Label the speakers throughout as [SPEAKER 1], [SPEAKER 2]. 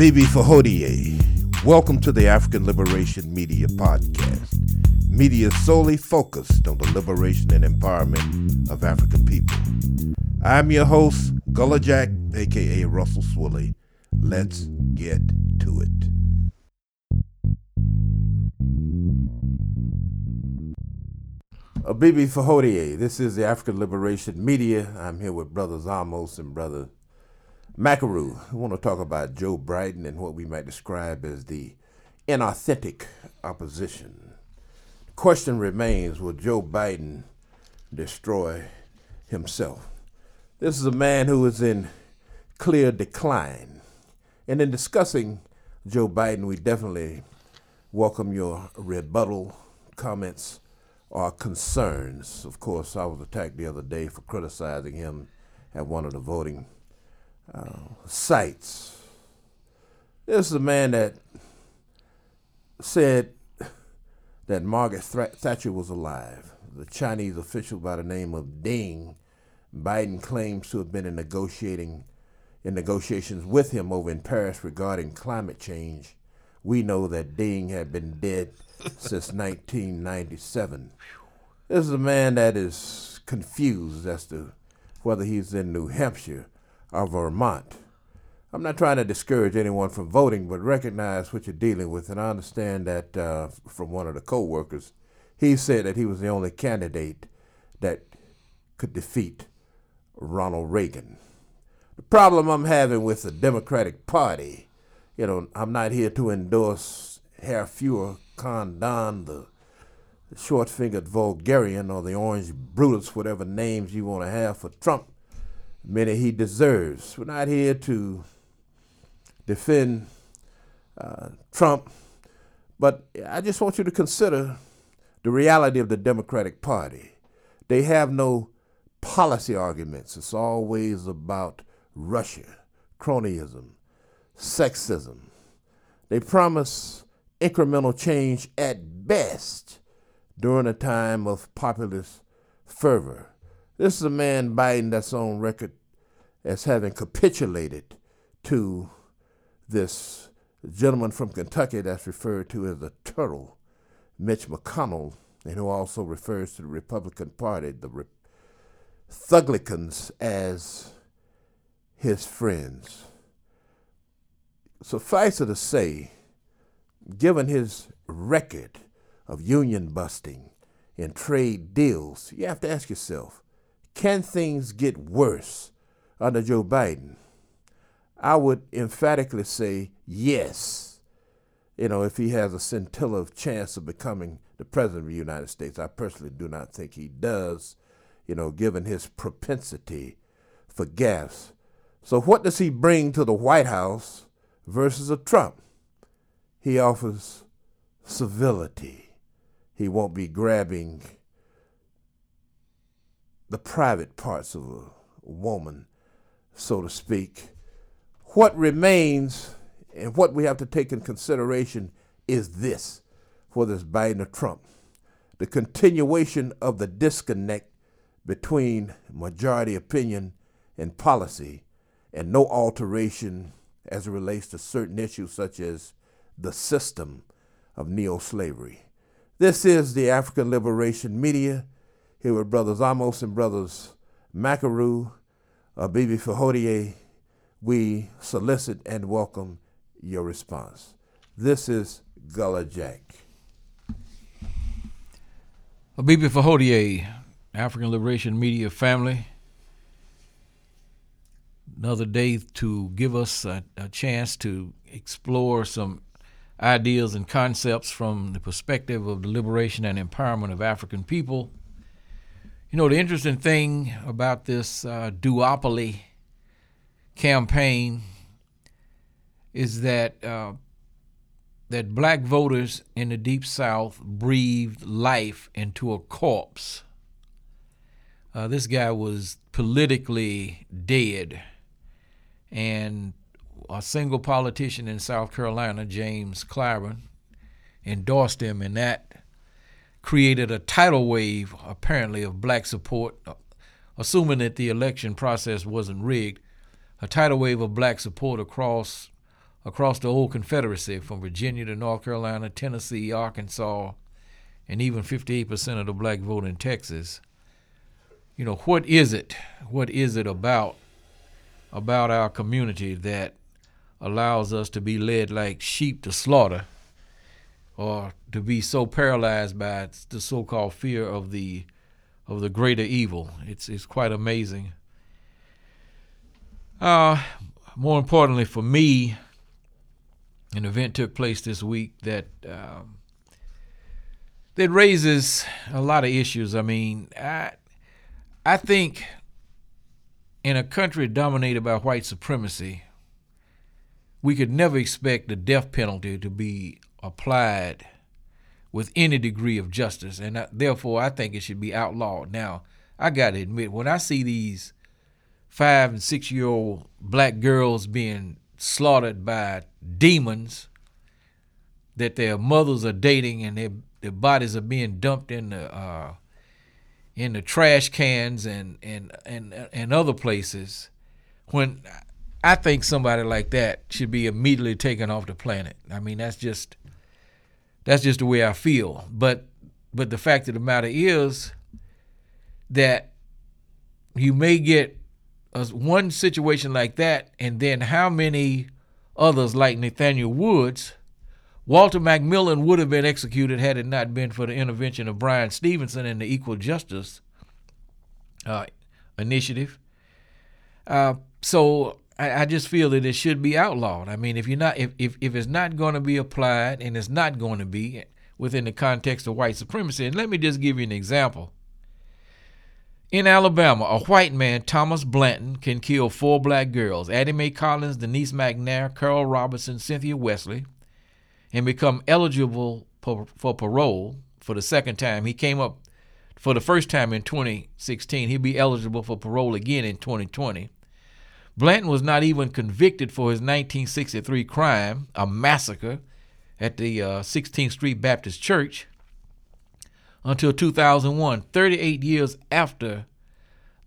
[SPEAKER 1] Bibi Fahodie. Welcome to the African Liberation Media Podcast. Media solely focused on the liberation and empowerment of African people. I'm your host, Gullah Jack, aka Russell Swilly. Let's get to it. Bibi Fahodie. This is the African Liberation Media. I'm here with Brother Zamos and Brother Macaru. I want to talk about Joe Biden and what we might describe as the inauthentic opposition. The question remains will Joe Biden destroy himself? This is a man who is in clear decline. And in discussing Joe Biden, we definitely welcome your rebuttal comments or concerns. Of course, I was attacked the other day for criticizing him at one of the voting uh, sites. This is a man that said that Margaret Thatcher was alive. The Chinese official by the name of Ding, Biden claims to have been in negotiating in negotiations with him over in Paris regarding climate change. We know that Ding had been dead since 1997. This is a man that is confused as to whether he's in New Hampshire or Vermont. I'm not trying to discourage anyone from voting, but recognize what you're dealing with. And I understand that uh, from one of the co-workers, he said that he was the only candidate that could defeat Ronald Reagan. The problem I'm having with the Democratic Party, you know, I'm not here to endorse Herr Fuhrer Condon, the, the short-fingered vulgarian, or the orange Brutus, whatever names you want to have for Trump many he deserves. We're not here to defend uh, Trump, but I just want you to consider the reality of the Democratic Party. They have no policy arguments. It's always about Russia, cronyism, sexism. They promise incremental change at best during a time of populist fervor. This is a man, Biden, that's on record as having capitulated to this gentleman from Kentucky that's referred to as the turtle, Mitch McConnell, and who also refers to the Republican Party, the Re- Thuglicans, as his friends. Suffice it to say, given his record of union busting and trade deals, you have to ask yourself can things get worse under Joe Biden? I would emphatically say yes. You know, if he has a scintilla of chance of becoming the president of the United States, I personally do not think he does, you know, given his propensity for gas. So, what does he bring to the White House versus a Trump? He offers civility. He won't be grabbing the private parts of a woman, so to speak. What remains and what we have to take in consideration is this whether it's Biden or Trump the continuation of the disconnect between majority opinion and policy, and no alteration as it relates to certain issues such as the system of neo slavery. This is the African Liberation Media here with Brothers Amos and Brothers Macaru, uh, Bibi Fahodie, we solicit and welcome your response. This is Gullah Jack.
[SPEAKER 2] Bibi Fahodie, African Liberation Media family. Another day to give us a, a chance to explore some ideas and concepts from the perspective of the liberation and empowerment of African people you know, the interesting thing about this uh, duopoly campaign is that uh, that black voters in the deep south breathed life into a corpse. Uh, this guy was politically dead, and a single politician in South Carolina, James Clyburn, endorsed him, in that created a tidal wave, apparently, of black support, assuming that the election process wasn't rigged, a tidal wave of black support across across the old Confederacy from Virginia to North Carolina, Tennessee, Arkansas, and even 58% of the black vote in Texas. You know, what is it? What is it about about our community that allows us to be led like sheep to slaughter or to be so paralyzed by the so-called fear of the of the greater evil. It's it's quite amazing. Uh, more importantly for me, an event took place this week that um, that raises a lot of issues. I mean, I I think in a country dominated by white supremacy, we could never expect the death penalty to be applied with any degree of justice, and therefore I think it should be outlawed. Now, I got to admit, when I see these five and six year old black girls being slaughtered by demons that their mothers are dating and their, their bodies are being dumped in the uh, in the trash cans and and and and other places when I think somebody like that should be immediately taken off the planet. I mean that's just that's just the way I feel. But but the fact of the matter is that you may get a, one situation like that, and then how many others like Nathaniel Woods? Walter McMillian would have been executed had it not been for the intervention of Bryan Stevenson and the Equal Justice uh, Initiative. Uh, so I, I, just feel that it should be outlawed. I mean, if you're not, if, if, if it's not going to be applied, and it's not going to be within the context of white supremacy, and let me just give you an example. In Alabama, a white man, Thomas Blanton, can kill four black girls Addie Mae Collins, Denise McNair, Carole Robertson, Cynthia Wesley, and become eligible for parole for the second time. He came up for the first time in 2016. He'll be eligible for parole again in 2020. Blanton was not even convicted for his 1963 crime, a massacre at the uh, 16th Street Baptist Church, until 2001, 38 years after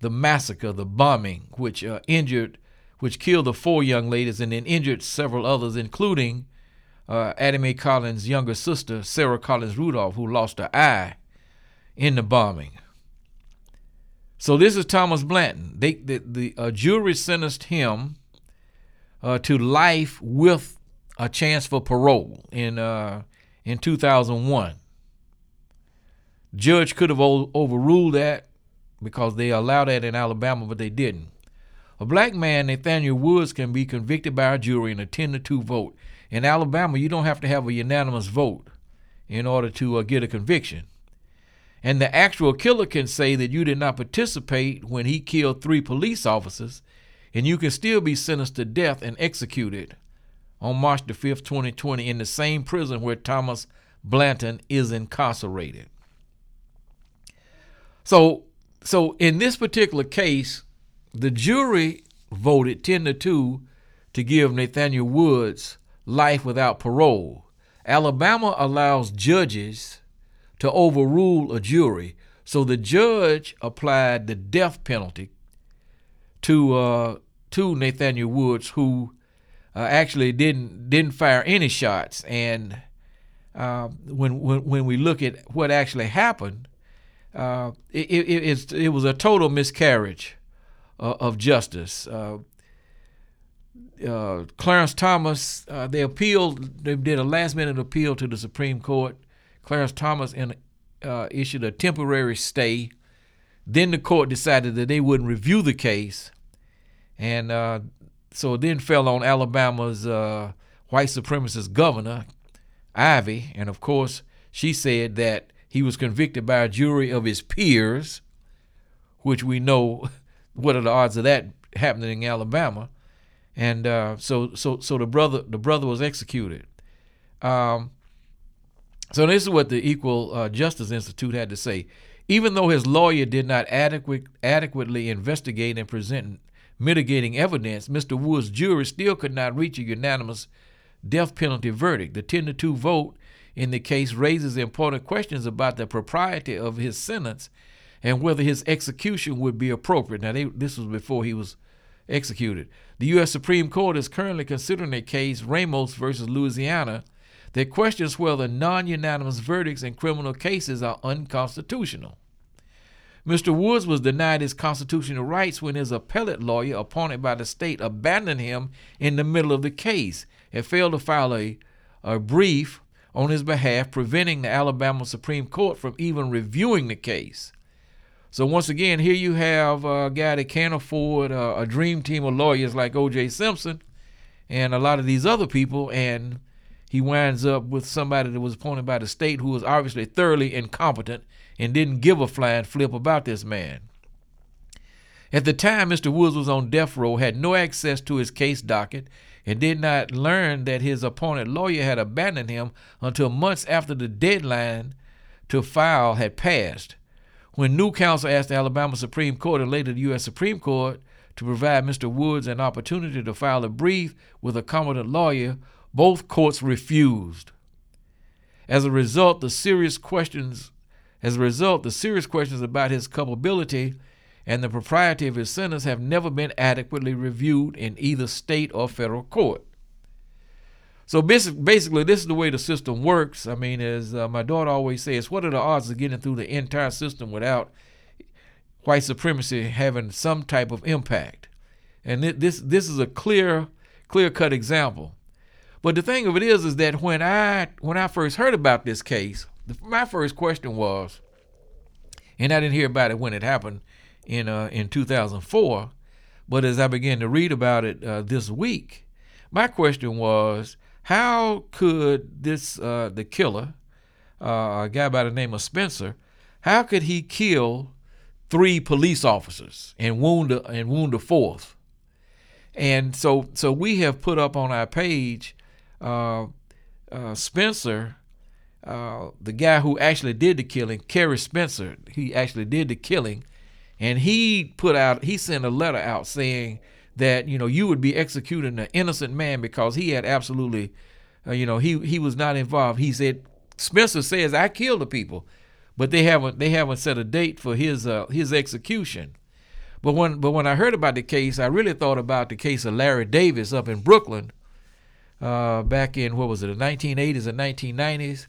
[SPEAKER 2] the massacre, the bombing, which uh, injured, which killed the four young ladies and then injured several others, including uh, Collins' younger sister, Sarah Collins Rudolph, who lost her eye in the bombing. So this is Thomas Blanton. They, the the uh, jury sentenced him uh, to life with a chance for parole in uh, in 2001. Judge could have o- overruled that because they allowed that in Alabama, but they didn't. A black man, Nathaniel Woods, can be convicted by a jury in a 10 to 2 vote. In Alabama, you don't have to have a unanimous vote in order to uh, get a conviction. And the actual killer can say that you did not participate when he killed three police officers, and you can still be sentenced to death and executed on March the 5th, 2020, in the same prison where Thomas Blanton is incarcerated. So, so in this particular case, the jury voted 10 to 2 to give Nathaniel Woods life without parole. Alabama allows judges to overrule a jury. So the judge applied the death penalty to uh, to Nathaniel Woods, who uh, actually didn't didn't fire any shots. And uh, when, when when we look at what actually happened, uh, it, it, it, was a total miscarriage uh, of justice. Uh, Clarence Thomas, they appealed. They did a last minute appeal to the Supreme Court Clarence Thomas in, uh, issued a temporary stay. Then the court decided that they wouldn't review the case, and uh, so it then fell on Alabama's uh, white supremacist governor, Ivey, and of course she said that he was convicted by a jury of his peers, which we know what are the odds of that happening in Alabama, and uh, so so so the brother the brother was executed. Um, so this is what the Equal uh, Justice Institute had to say. Even though his lawyer did not adequate, adequately investigate and present mitigating evidence, Mr. Wood's jury still could not reach a unanimous death penalty verdict. The 10 to 2 vote in the case raises important questions about the propriety of his sentence and whether his execution would be appropriate. Now, they, this was before he was executed. The U.S. Supreme Court is currently considering a case, Ramos versus Louisiana, that questions whether non unanimous verdicts in criminal cases are unconstitutional. Mr. Woods was denied his constitutional rights when his appellate lawyer, appointed by the state, abandoned him in the middle of the case and failed to file a, a brief on his behalf, preventing the Alabama Supreme Court from even reviewing the case. So, once again, here you have a guy that can't afford a, a dream team of lawyers like O.J. Simpson and a lot of these other people, and he winds up with somebody that was appointed by the state who was obviously thoroughly incompetent and didn't give a flying flip about this man. At the time, Mr. Woods was on death row, had no access to his case docket, and did not learn that his appointed lawyer had abandoned him until months after the deadline to file had passed. When new counsel asked the Alabama Supreme Court and later the U.S. Supreme Court to provide Mr. Woods an opportunity to file a brief with a competent lawyer, both courts refused. As a result, the serious questions as a result, the serious questions about his culpability and the propriety of his sentence have never been adequately reviewed in either state or federal court. So basically, this is the way the system works. I mean, as uh, my daughter always says, what are the odds of getting through the entire system without white supremacy having some type of impact? And this this is a clear clear cut example. But the thing of it is, is that when I when I first heard about this case, my first question was, and I didn't hear about it when it happened in uh, in 2004, but as I began to read about it uh, this week, my question was, how could this uh, the killer, uh, a guy by the name of Spencer, how could he kill three police officers and wound a, and wound a fourth? And so so we have put up on our page, uh, uh, Spencer uh, the guy who actually did the killing, Kerry Spencer, he actually did the killing, and he put out, he sent a letter out saying that you know you would be executing an innocent man because he had absolutely, uh, you know, he he was not involved. He said Spencer says I killed the people, but they haven't they haven't set a date for his uh, his execution. But when but when I heard about the case, I really thought about the case of Larry Davis up in Brooklyn, uh, back in what was it, the 1980s and 1990s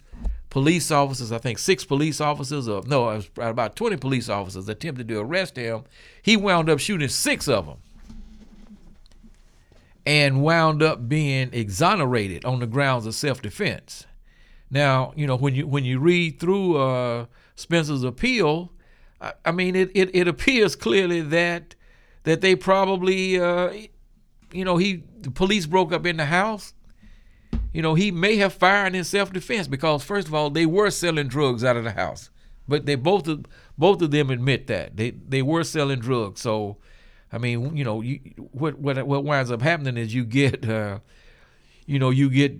[SPEAKER 2] police officers, I think six police officers, or no, about 20 police officers attempted to arrest him. He wound up shooting six of them and wound up being exonerated on the grounds of self-defense. Now, you know, when you when you read through uh, Spencer's appeal, I, I mean, it, it, it appears clearly that that they probably, uh, you know, he the police broke up in the house you know, he may have fired in self-defense because first of all, they were selling drugs out of the house. But they both of both of them admit that they they were selling drugs. So, I mean, you know, you, what what what winds up happening is you get, uh, you know, you get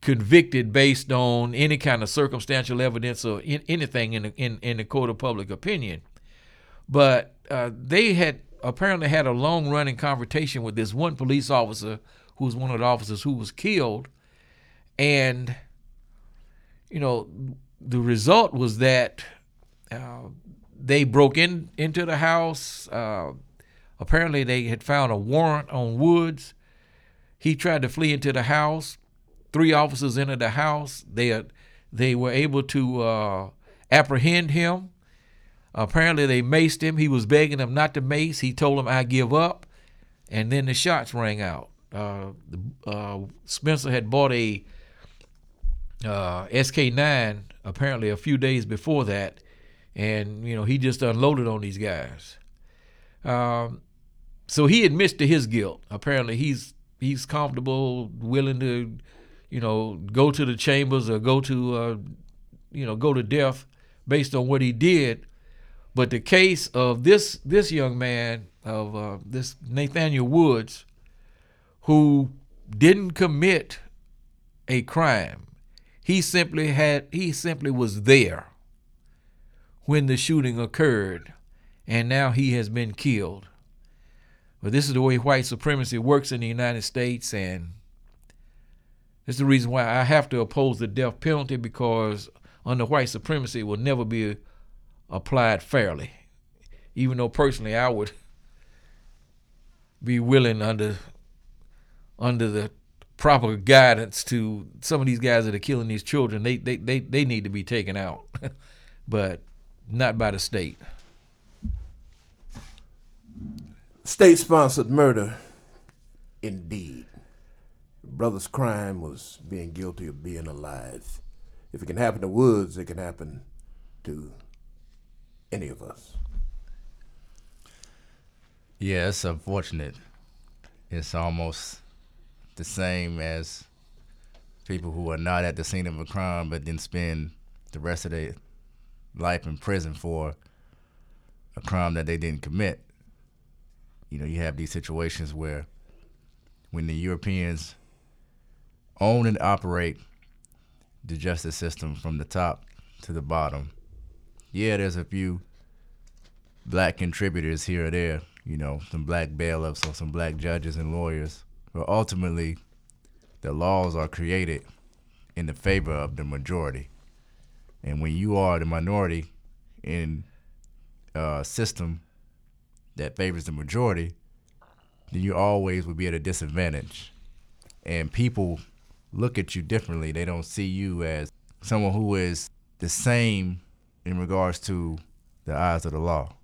[SPEAKER 2] convicted based on any kind of circumstantial evidence or in, anything in the, in in the court of public opinion. But uh, they had apparently had a long running confrontation with this one police officer who was one of the officers who was killed and, you know, the result was that uh, they broke in into the house. Uh, apparently, they had found a warrant on Woods. He tried to flee into the house. Three officers entered the house. They they were able to uh, apprehend him. Apparently, they maced him. He was begging them not to mace. He told them, "I give up," and then the shots rang out. Uh, uh, Spencer had bought a uh, SK9 apparently a few days before that, and you know he just unloaded on these guys. Um, so he admits to his guilt. Apparently he's he's comfortable, willing to, you know, go to the chambers or go to, uh, you know, go to death based on what he did. But the case of this this young man of uh, this Nathaniel Woods, who didn't commit a crime, he simply had he simply was there when the shooting occurred, and now he has been killed. But this is the way white supremacy works in the United States, and is the reason why I have to oppose the death penalty because under white supremacy it will never be applied fairly. Even though personally I would be willing under under the proper guidance to some of these guys that are killing these children. They they they, they need to be taken out, but not by the state.
[SPEAKER 1] State sponsored murder, indeed. Brother's crime was being guilty of being alive. If it can happen to Woods, it can happen to any of us.
[SPEAKER 3] Yeah, it's unfortunate. It's almost the same as people who are not at the scene of a crime but then spend the rest of their life in prison for a crime that they didn't commit. You know, you have these situations where when the Europeans own and operate the justice system from the top to the bottom, yeah, there's a few black contributors here or there, you know, some black bailiffs or some black judges and lawyers. But ultimately, the laws are created in the favor of the majority. And when you are the minority in a system that favors the majority, then you always will be at a disadvantage. And people look at you differently. They don't see you as someone who is the same in regards to the eyes of the law.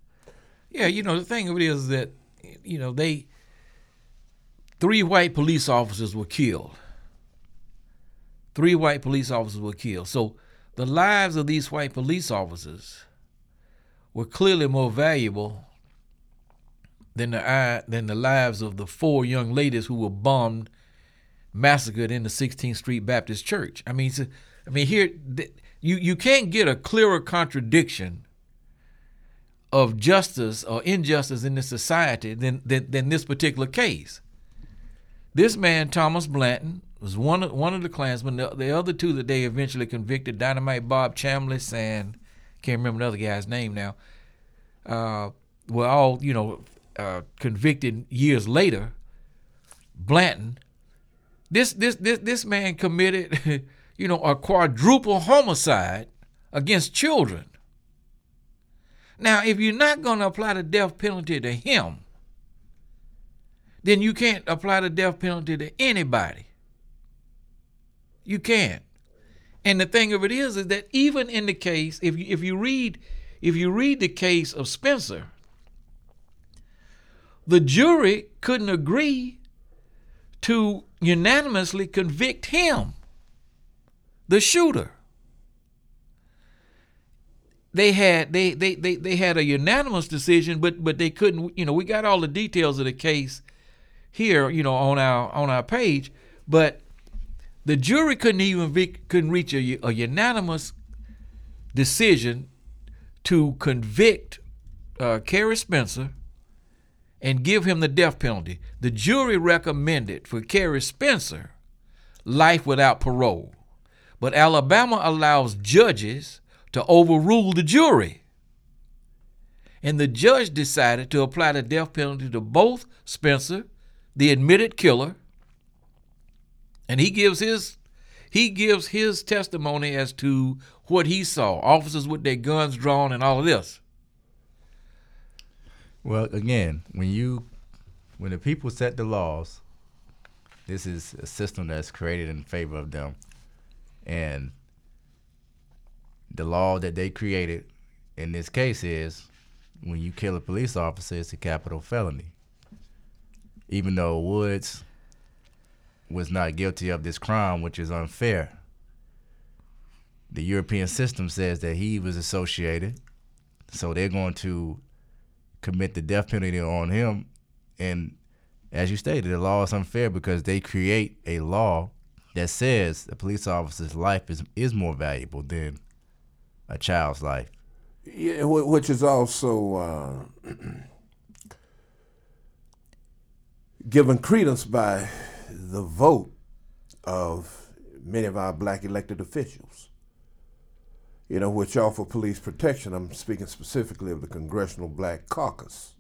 [SPEAKER 2] Yeah, you know, the thing of it is that, you know, they, three white police officers were killed. Three white police officers were killed. So the lives of these white police officers were clearly more valuable than the than the lives of the four young ladies who were bombed, massacred in the 16th Street Baptist Church. I mean, I mean here you you can't get a clearer contradiction of justice or injustice in this society than than, than this particular case. This man Thomas Blanton was one of one of the Klansmen. The, the other two that they eventually convicted, Dynamite Bob Chambliss and can't remember another guy's name now, uh, were all you know uh, convicted years later. Blanton, this this this this man committed, you know, a quadruple homicide against children. Now, if you're not going to apply the death penalty to him, then you can't apply the death penalty to anybody. You can't. And the thing of it is, is that even in the case, if you, if you read, if you read the case of Spencer, the jury couldn't agree to unanimously convict him, the shooter. They had they, they, they, they had a unanimous decision, but but they couldn't. You know, we got all the details of the case here. You know, on our on our page, but the jury couldn't even be, couldn't reach a, a unanimous decision to convict uh, Kerry Spencer and give him the death penalty. The jury recommended for Kerry Spencer life without parole. But Alabama allows judges to overrule the jury. And the judge decided to apply the death penalty to both Spencer, the admitted killer, and he gives his he gives his testimony as to what he saw officers with their guns drawn and all of this.
[SPEAKER 3] Well again when you when the people set the laws this is a system that's created in favor of them. And the law that they created in this case is when you kill a police officer it's a capital felony even though woods was not guilty of this crime, which is unfair. The European system says that he was associated, so they're going to commit the death penalty on him. And as you stated, the law is unfair because they create a law that says a police officer's life is, is more valuable than a child's life.
[SPEAKER 1] Yeah, which is also uh, given credence by the vote of many of our black elected officials, you know, which offer police protection. I'm speaking specifically of the Congressional Black Caucus.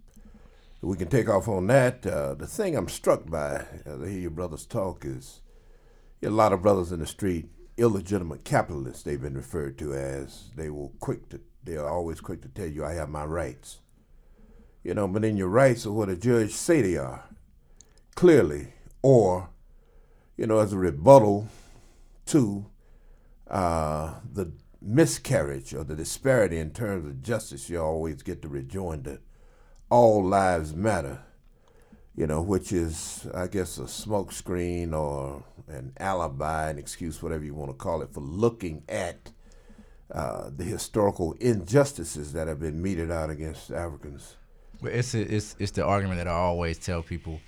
[SPEAKER 1] We can take off on that. Uh, the thing I'm struck by, uh, to hear your brothers talk, is a lot of brothers in the street, illegitimate capitalists, they've been referred to as. They will quick to, they are always quick to tell you, I have my rights. You know, but then your rights are what a judge say they are clearly, or you know, as a rebuttal to uh, the miscarriage or the disparity in terms of justice, you always get to rejoin the rejoinder, all lives matter, you know, which is, I guess, a smokescreen or an alibi, an excuse, whatever you want to call it, for looking at uh, the historical injustices that have been meted out against Africans.
[SPEAKER 3] Well, it's, a, it's, it's the argument that I always tell people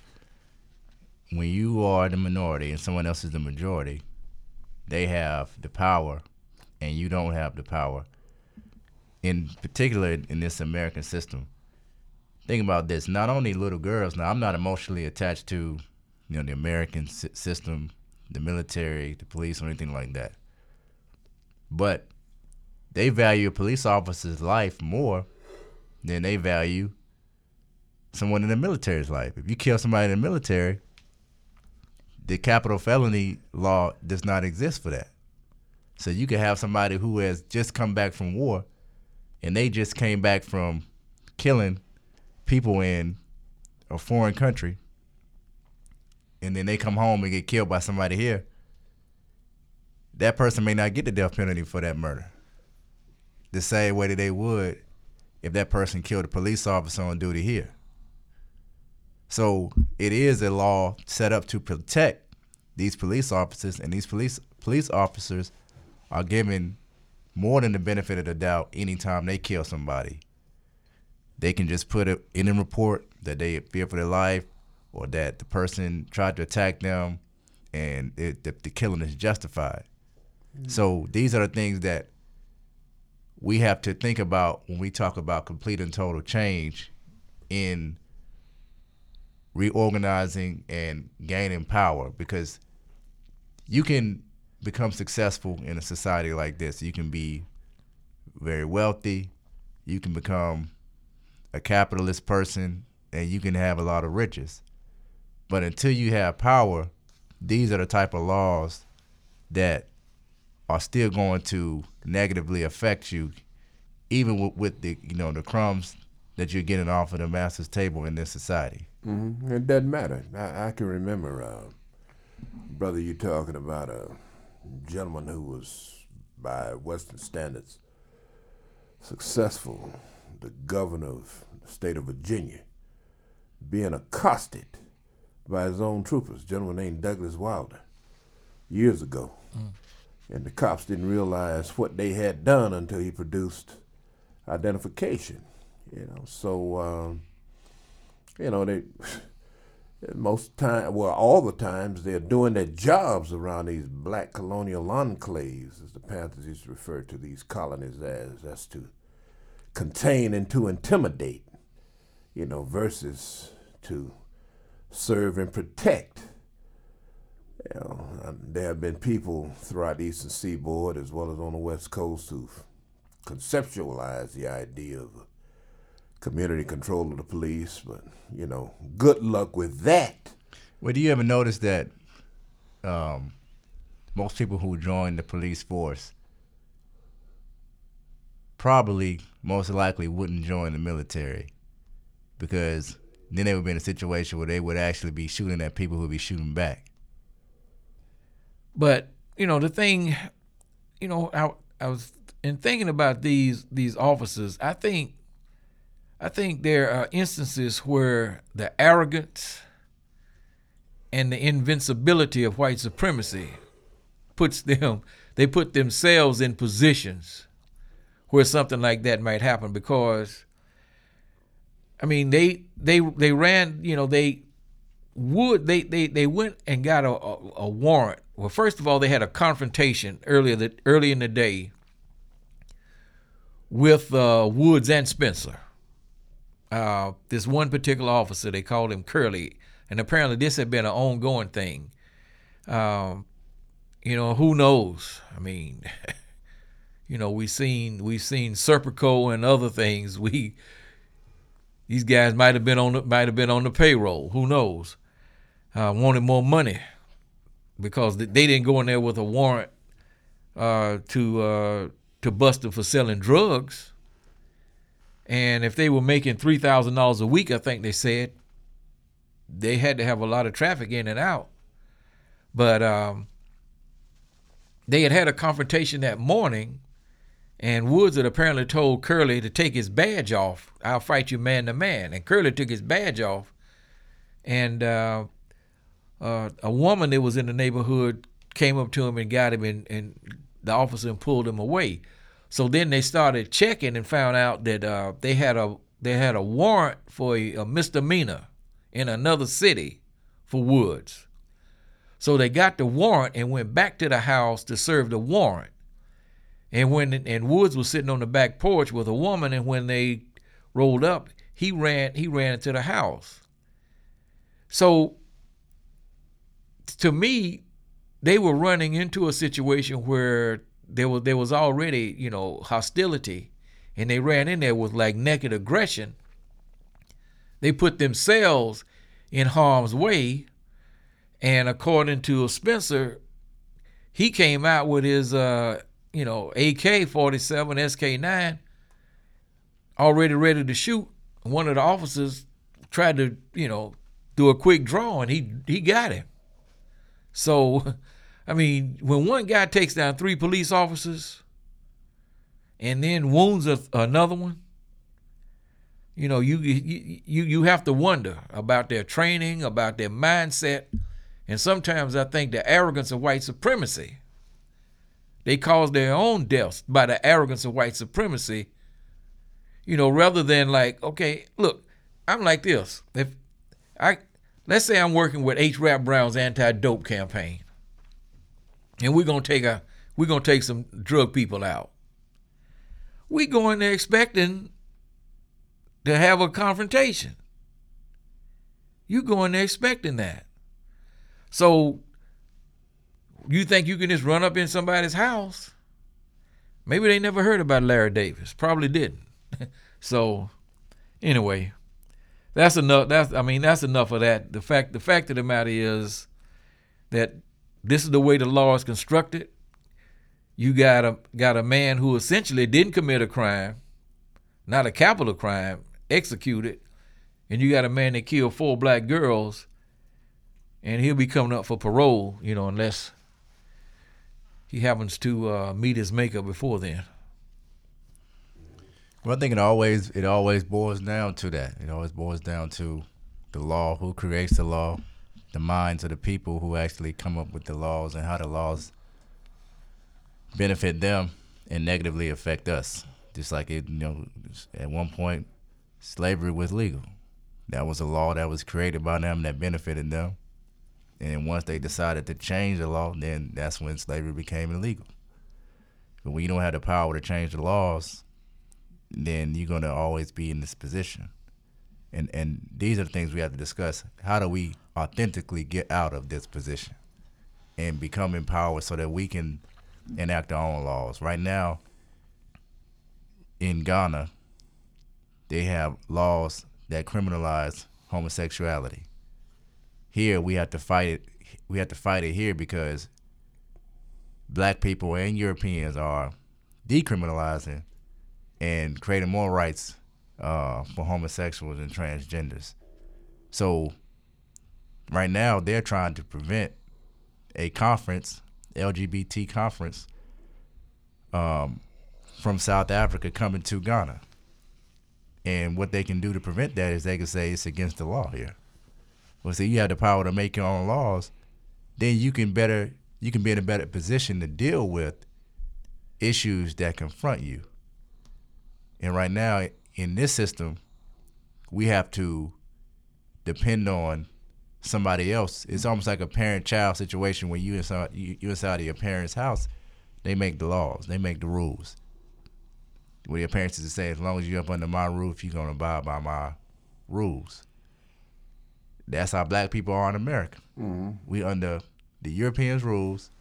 [SPEAKER 3] when you are the minority and someone else is the majority, they have the power and you don't have the power. In particular, in this American system, think about this: not only little girls. Now, I'm not emotionally attached to, you know, the American si- system, the military, the police, or anything like that. But they value a police officer's life more than they value someone in the military's life. If you kill somebody in the military, the capital felony law does not exist for that. So you could have somebody who has just come back from war and they just came back from killing people in a foreign country and then they come home and get killed by somebody here. That person may not get the death penalty for that murder. The same way that they would if that person killed a police officer on duty here. So it is a law set up to protect these police officers, and these police police officers are given more than the benefit of the doubt anytime they kill somebody. They can just put it in a report that they fear for their life, or that the person tried to attack them, and it, the, the killing is justified. Mm-hmm. So these are the things that we have to think about when we talk about complete and total change in reorganizing and gaining power because you can become successful in a society like this. You can be very wealthy, you can become a capitalist person, and you can have a lot of riches. But until you have power, these are the type of laws that are still going to negatively affect you, even with, with the you know the crumbs that you're getting off of the master's table in this society.
[SPEAKER 1] Mm-hmm. It doesn't matter. I, I can remember, uh, brother, you talking about a gentleman who was, by Western standards, successful, the governor of the state of Virginia, being accosted by his own troopers, a gentleman named Douglas Wilder, years ago. Mm. And the cops didn't realize what they had done until he produced identification. You know, so um, you know they most time well all the times they're doing their jobs around these black colonial enclaves as the panthers used to refer to these colonies as that's to contain and to intimidate you know versus to serve and protect. You know uh, there have been people throughout the eastern seaboard as well as on the west coast who've conceptualized the idea of community control of the police. But you know, good luck with that.
[SPEAKER 3] Well, do you ever notice that um, most people who join the police force probably most likely wouldn't join the military because then they would be in a situation where they would actually be shooting at people who would be shooting back.
[SPEAKER 2] But you know the thing, you know, I, I was in thinking about these these officers. I think I think there are instances where the arrogance and the invincibility of white supremacy puts them they put themselves in positions where something like that might happen because I mean they they they ran you know they would they they, they went and got a, a, a warrant. Well first of all they had a confrontation earlier that early in the day with uh, Woods and Spencer uh, this one particular officer, they called him Curly, and apparently this had been an ongoing thing. Um, you know, who knows? I mean, you know, we've seen we've seen Serpico and other things. We these guys might have been on the, might have been on the payroll. Who knows? Uh, wanted more money because they didn't go in there with a warrant uh, to uh, to bust them for selling drugs. And if they were making three thousand dollars a week, I think they said, they had to have a lot of traffic in and out. But um, they had had a confrontation that morning, and Woods had apparently told Curley to take his badge off. I'll fight you man to man. And Curley took his badge off, and uh, uh, a woman that was in the neighborhood came up to him and got him, and, and the officer pulled him away. So then they started checking and found out that uh, they had a they had a warrant for a, a misdemeanor in another city for Woods. So they got the warrant and went back to the house to serve the warrant. And when and Woods was sitting on the back porch with a woman, and when they rolled up, he ran he ran into the house. So to me, they were running into a situation where there was there was already you know hostility, and they ran in there with like naked aggression. They put themselves in harm's way, and according to Spencer, he came out with his uh, you know AK forty seven SK nine already ready to shoot. One of the officers tried to you know do a quick draw, and he he got him. So I mean, when one guy takes down three police officers and then wounds a, another one, you know, you, you you you have to wonder about their training, about their mindset, and sometimes I think the arrogance of white supremacy. They cause their own deaths by the arrogance of white supremacy. You know, rather than like, okay, look, I'm like this. If I let's say I'm working with H. Rap Brown's anti-dope campaign and we're gonna take a we're gonna take some drug people out. We going there expecting to have a confrontation. You going there expecting that. So you think you can just run up in somebody's house? Maybe they never heard about Larry Davis. Probably didn't. so anyway, that's enough. That's I mean that's enough of that. The fact the fact of the matter is that this is the way the law is constructed. You got a got a man who essentially didn't commit a crime, not a capital crime, executed, and you got a man that killed four black girls, and he'll be coming up for parole, you know, unless he happens to uh, meet his maker before then.
[SPEAKER 3] Well, I think it always it always boils down to that. It always boils down to the law, who creates the law, the minds of the people who actually come up with the laws and how the laws benefit them and negatively affect us. Just like it, you know, at one point, slavery was legal. That was a law that was created by them that benefited them. And once they decided to change the law, then that's when slavery became illegal. But when you don't have the power to change the laws, then you're gonna always be in this position. And and these are the things we have to discuss. How do we authentically get out of this position and become empowered so that we can enact our own laws. Right now, in Ghana, they have laws that criminalize homosexuality. Here, we have to fight it. We have to fight it here because black people and Europeans are decriminalizing and creating more rights uh, for homosexuals and transgenders. So right now they're trying to prevent a conference, LGBT conference, um, from South Africa coming to Ghana. And what they can do to prevent that is they can say it's against the law here. Well, see, you have the power to make your own laws, then you can better you can be in a better position to deal with issues that confront you. And right now, in this system, we have to depend on somebody else. It's almost like a parent-child situation when you inside you, you inside of your parents' house. They make the laws. They make the rules. What your parents is to say, as long as you're up under my roof, you're gonna abide by my rules. That's how black people are in America. Mm-hmm. We under the Europeans' rules,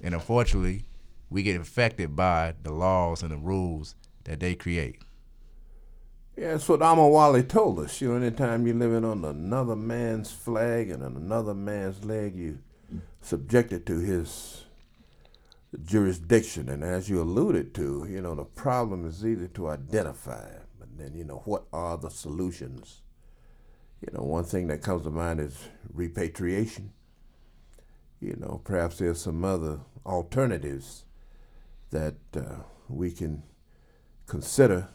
[SPEAKER 3] and unfortunately, we get affected by the laws and the rules that they create.
[SPEAKER 1] Yeah, that's what Amawali told us. You know, anytime you're living on another man's flag and on another man's leg, you subjected to his jurisdiction. And as you alluded to, you know, the problem is easy to identify, but then, you know, what are the solutions? You know, one thing that comes to mind is repatriation. You know, perhaps there's some other alternatives that uh, we can consider.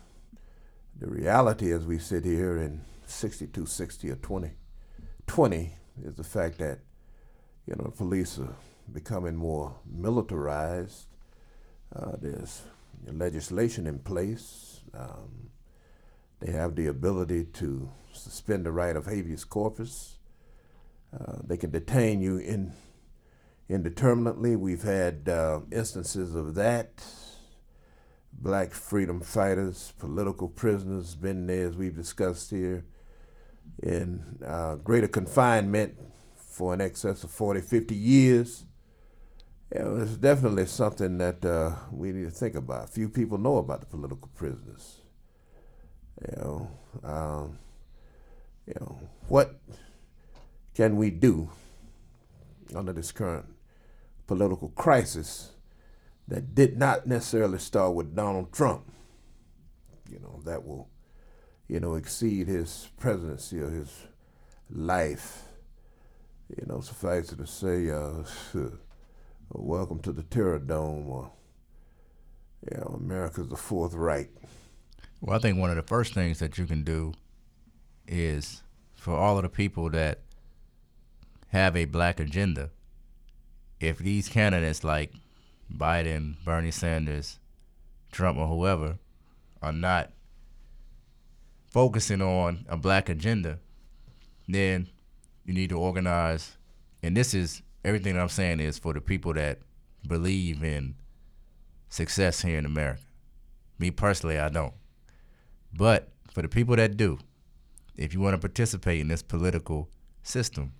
[SPEAKER 1] The reality as we sit here in 62, 60, or 20, 20 is the fact that, you know, police are becoming more militarized. Uh, there's legislation in place. Um, they have the ability to suspend the right of habeas corpus. Uh, they can detain you in, indeterminately. We've had uh, instances of that. Black freedom fighters, political prisoners, been there as we've discussed here, in uh, greater confinement for an excess of 40, 50 years. It's definitely something that uh, we need to think about. Few people know about the political prisoners. You know, um, you know, what can we do under this current political crisis that did not necessarily start with Donald Trump? You know, that will, you know, exceed his presidency or his life. You know, suffice it to say, uh, welcome to the Terror Dome. Or, you know, America's the Fourth Reich.
[SPEAKER 3] Well, I think one of the first things that you can do is for all of the people that have a black agenda, if these candidates like Biden, Bernie Sanders, Trump, or whoever are not focusing on a black agenda, then you need to organize. And this is everything I'm saying is for the people that believe in success here in America. Me personally, I don't. But for the people that do, if you want to participate in this political system,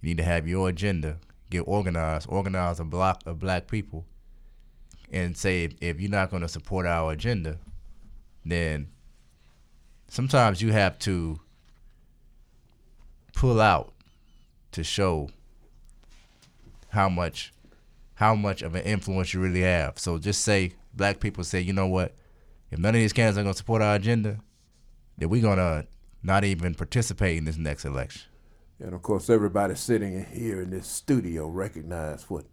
[SPEAKER 3] you need to have your agenda, get organized, organize a block of black people, and say if, you're not going to support our agenda, then sometimes you have to pull out to show how much how much of an influence you really have. So just say black people say, you know what, if none of these candidates are gonna support our agenda, then we're gonna not even participate in this next election.
[SPEAKER 1] And of course, everybody sitting here in this studio recognize what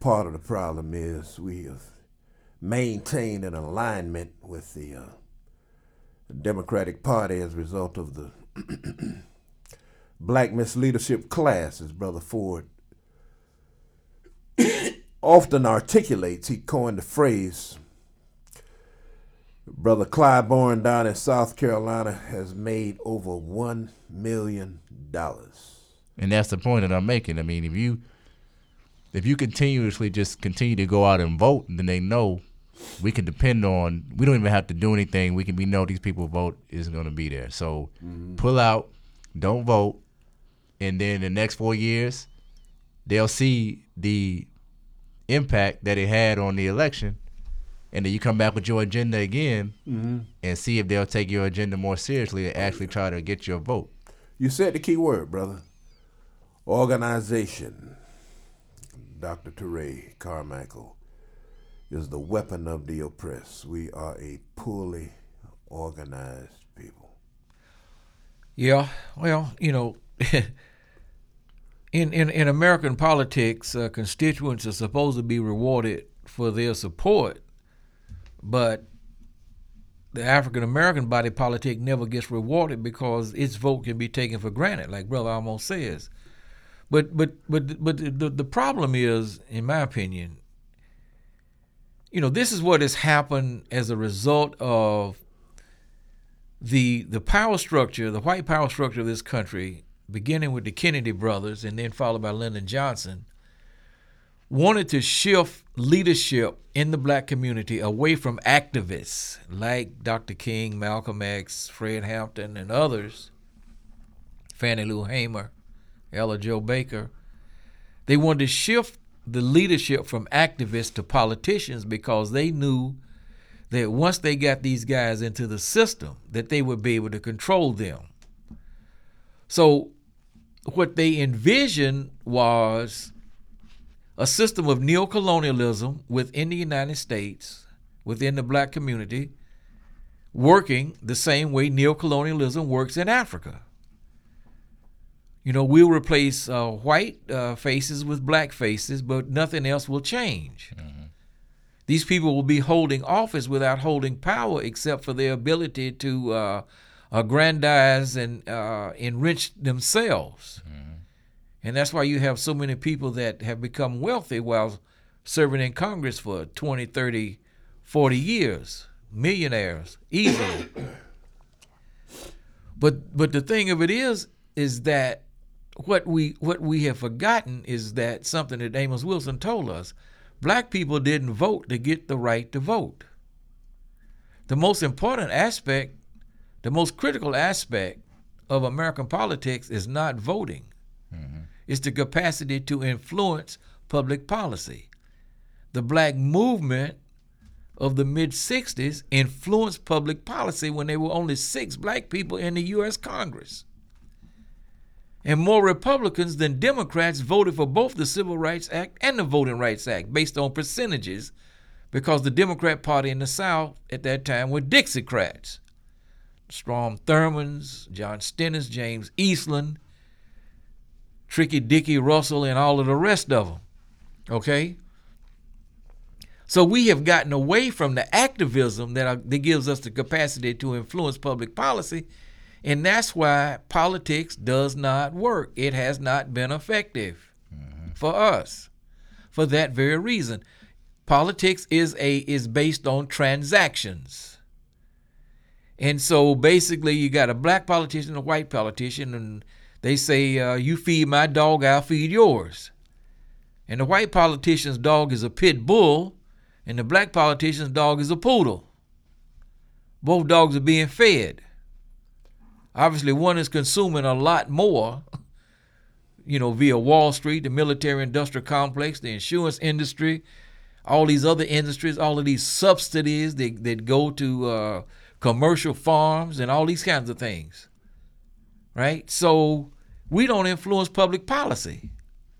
[SPEAKER 1] part of the problem is. We have maintained an alignment with the, uh, the Democratic Party as a result of the black misleadership class, as Brother Ford often articulates. He coined the phrase Brother Clyburn down in South Carolina has made over one million dollars.
[SPEAKER 3] And that's the point that I'm making. I mean, if you if you continuously just continue to go out and vote, then they know we can depend on. We don't even have to do anything. We can we know these people vote is going to be there. So mm-hmm. pull out, don't vote, and then the next four years, they'll see the impact that it had on the election and then you come back with your agenda again mm-hmm. and see if they'll take your agenda more seriously and actually try to get your vote.
[SPEAKER 1] You said the key word, brother. Organization. Dr. Teray Carmichael is the weapon of the oppressed. We are a poorly organized people.
[SPEAKER 2] Yeah, well, you know, in, in, in American politics, uh, constituents are supposed to be rewarded for their support but the African American body politic never gets rewarded because its vote can be taken for granted, like Brother almost says. But but but but the the problem is, in my opinion, you know, this is what has happened as a result of the the power structure, the white power structure of this country, beginning with the Kennedy brothers and then followed by Lyndon Johnson, wanted to shift leadership in the black community away from activists like Dr. King, Malcolm X, Fred Hampton, and others, Fannie Lou Hamer, Ella Jo Baker. They wanted to shift the leadership from activists to politicians because they knew that once they got these guys into the system that they would be able to control them. So what they envisioned was a system of neocolonialism within the United States, within the black community, working the same way neocolonialism works in Africa. You know, we'll replace uh, white uh, faces with black faces, but nothing else will change. Mm-hmm. These people will be holding office without holding power, except for their ability to uh, aggrandize and uh, enrich themselves. Mm-hmm. And that's why you have so many people that have become wealthy while serving in Congress for 20, 30, 40 years, millionaires, easily. but but the thing of it is, is that what we what we have forgotten is that something that Amos Wilson told us. Black people didn't vote to get the right to vote. The most important aspect, the most critical aspect of American politics is not voting. Mm-hmm. It's the capacity to influence public policy. The black movement of the mid 60s influenced public policy when there were only six black people in the U.S. Congress and more Republicans than Democrats voted for both the Civil Rights Act and the Voting Rights Act based on percentages because the Democrat Party in the South at that time were Dixiecrats. Strom Thurmonds, John Stennis, James Eastland, Tricky Dicky Russell, and all of the rest of them. Okay? So we have gotten away from the activism that, are, that gives us the capacity to influence public policy and that's why politics does not work. It has not been effective mm-hmm. for us for that very reason. Politics is a is based on transactions. And so basically you got a black politician and a white politician and they say uh, you feed my dog, I'll feed yours. And the white politician's dog is a pit bull and the black politician's dog is a poodle. Both dogs are being fed. Obviously, one is consuming a lot more, you know, via Wall Street, the military industrial complex, the insurance industry, all these other industries, all of these subsidies that, that go to uh, commercial farms and all these kinds of things. Right? So we don't influence public policy.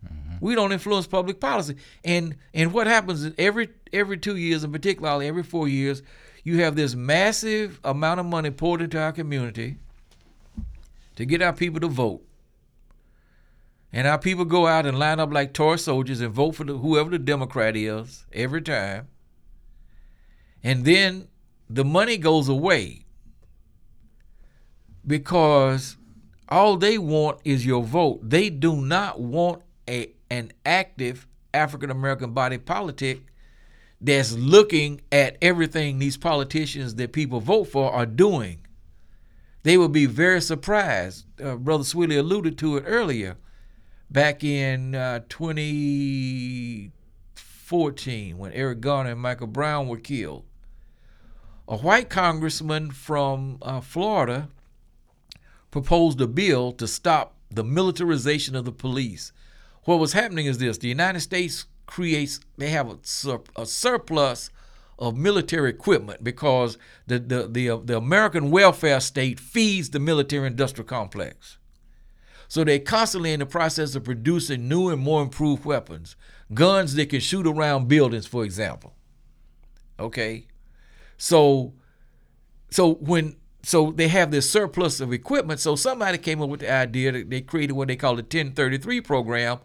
[SPEAKER 2] Mm-hmm. We don't influence public policy. And and what happens is every every two years, and particularly every four years, you have this massive amount of money poured into our community to get our people to vote. And our people go out and line up like toy soldiers and vote for the, whoever the Democrat is every time. And then the money goes away because all they want is your vote. They do not want a, an active African American body politic that's looking at everything these politicians that people vote for are doing they will be very surprised. Uh, Brother Swilly alluded to it earlier, back in uh, 2014 when Eric Garner and Michael Brown were killed. A white congressman from uh, Florida proposed a bill to stop the militarization of the police. What was happening is this the United States creates, they have a, sur- a surplus of military equipment because the, the, the, uh, the American welfare state feeds the military industrial complex. So they're constantly in the process of producing new and more improved weapons, guns that can shoot around buildings, for example. Okay, so so when so they have this surplus of equipment. So somebody came up with the idea that they created what they call the 1033 program,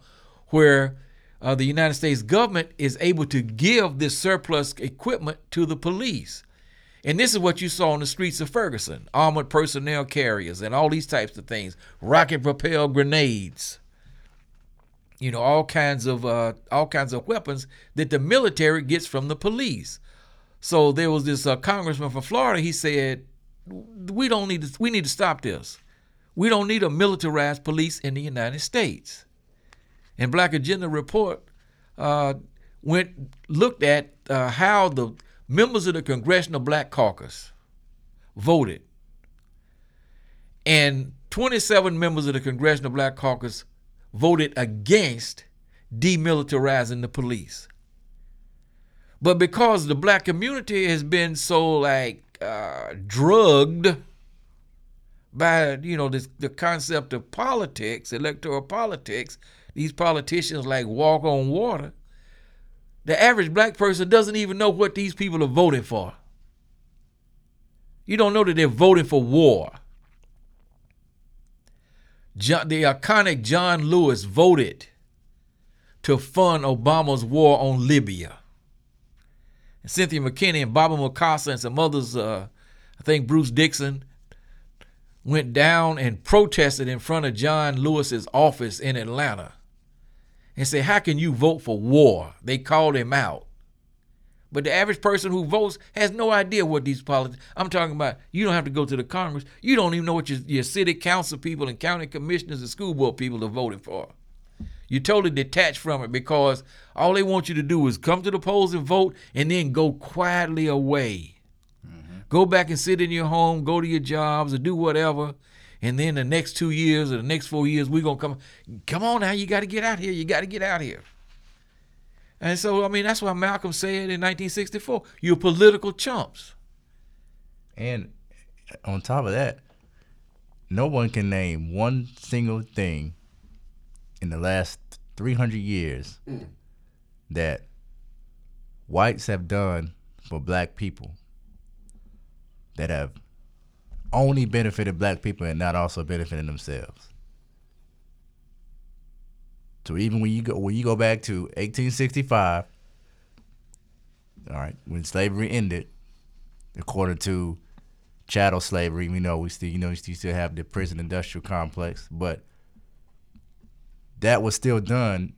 [SPEAKER 2] where uh, the United States government is able to give this surplus equipment to the police. And this is what you saw on the streets of Ferguson armored personnel carriers and all these types of things, rocket propelled grenades. You know, all kinds of uh, all kinds of weapons that the military gets from the police. So there was this uh, congressman from Florida. He said, "We don't need to. We need to stop this. We don't need a militarized police in the United States." And Black Agenda Report uh, went looked at uh, how the members of the Congressional Black Caucus voted, and 27 members of the Congressional Black Caucus voted against demilitarizing the police. But because the black community has been so like uh, drugged by you know this, the concept of politics, electoral politics, these politicians like walk on water. The average black person doesn't even know what these people are voting for. You don't know that they're voting for war. John, the iconic John Lewis voted to fund Obama's war on Libya. And Cynthia McKinney and Baba Mukasa and some others, uh, I think Bruce Dixon, went down and protested in front of John Lewis's office in Atlanta and say, How can you vote for war? They called him out. But the average person who votes has no idea what these politics. I'm talking about. You don't have to go to the Congress. You don't even know what your, your city council people and county commissioners and school board people are voting for. You're totally detached from it because all they want you to do is come to the polls and vote, and then go quietly away. Mm-hmm. Go back and sit in your home, go to your jobs, or do whatever. And then the next two years or the next four years, we're gonna come. Come on now, you got to get out here. You got to get out here. And so, I mean, that's why Malcolm said in 1964, you're political chumps.
[SPEAKER 3] And on top of that, no one can name one single thing in the last 300 years mm. that whites have done for black people that have only benefited black people and not also benefiting themselves. So even when you go when you go back to 1865, all right, when slavery ended, according to chattel slavery, we know we still you know we still have the prison industrial complex, but that was still done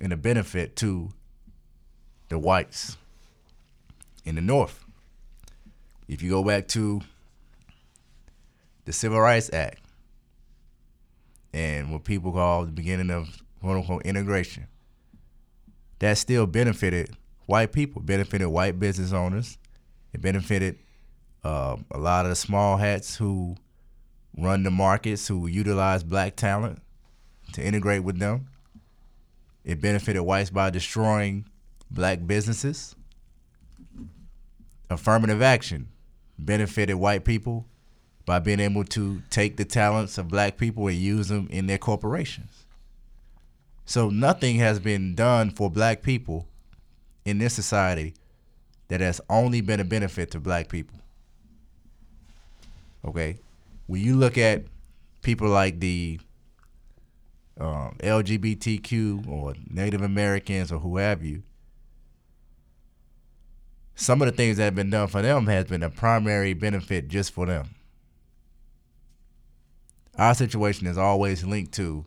[SPEAKER 3] in a benefit to the whites in the North. If you go back to the Civil Rights Act and what people call the beginning of quote unquote integration. That still benefited white people, benefited white business owners. It benefited uh, a lot of the small hats who run the markets, who utilize black talent to integrate with them. It benefited whites by destroying black businesses. Affirmative action benefited white people by being able to take the talents of black people and use them in their corporations. So nothing has been done for black people in this society that has only been a benefit to black people. Okay? When you look at people like the um, LGBTQ or Native Americans or who have you, some of the things that have been done for them has been a primary benefit just for them. Our situation is always linked to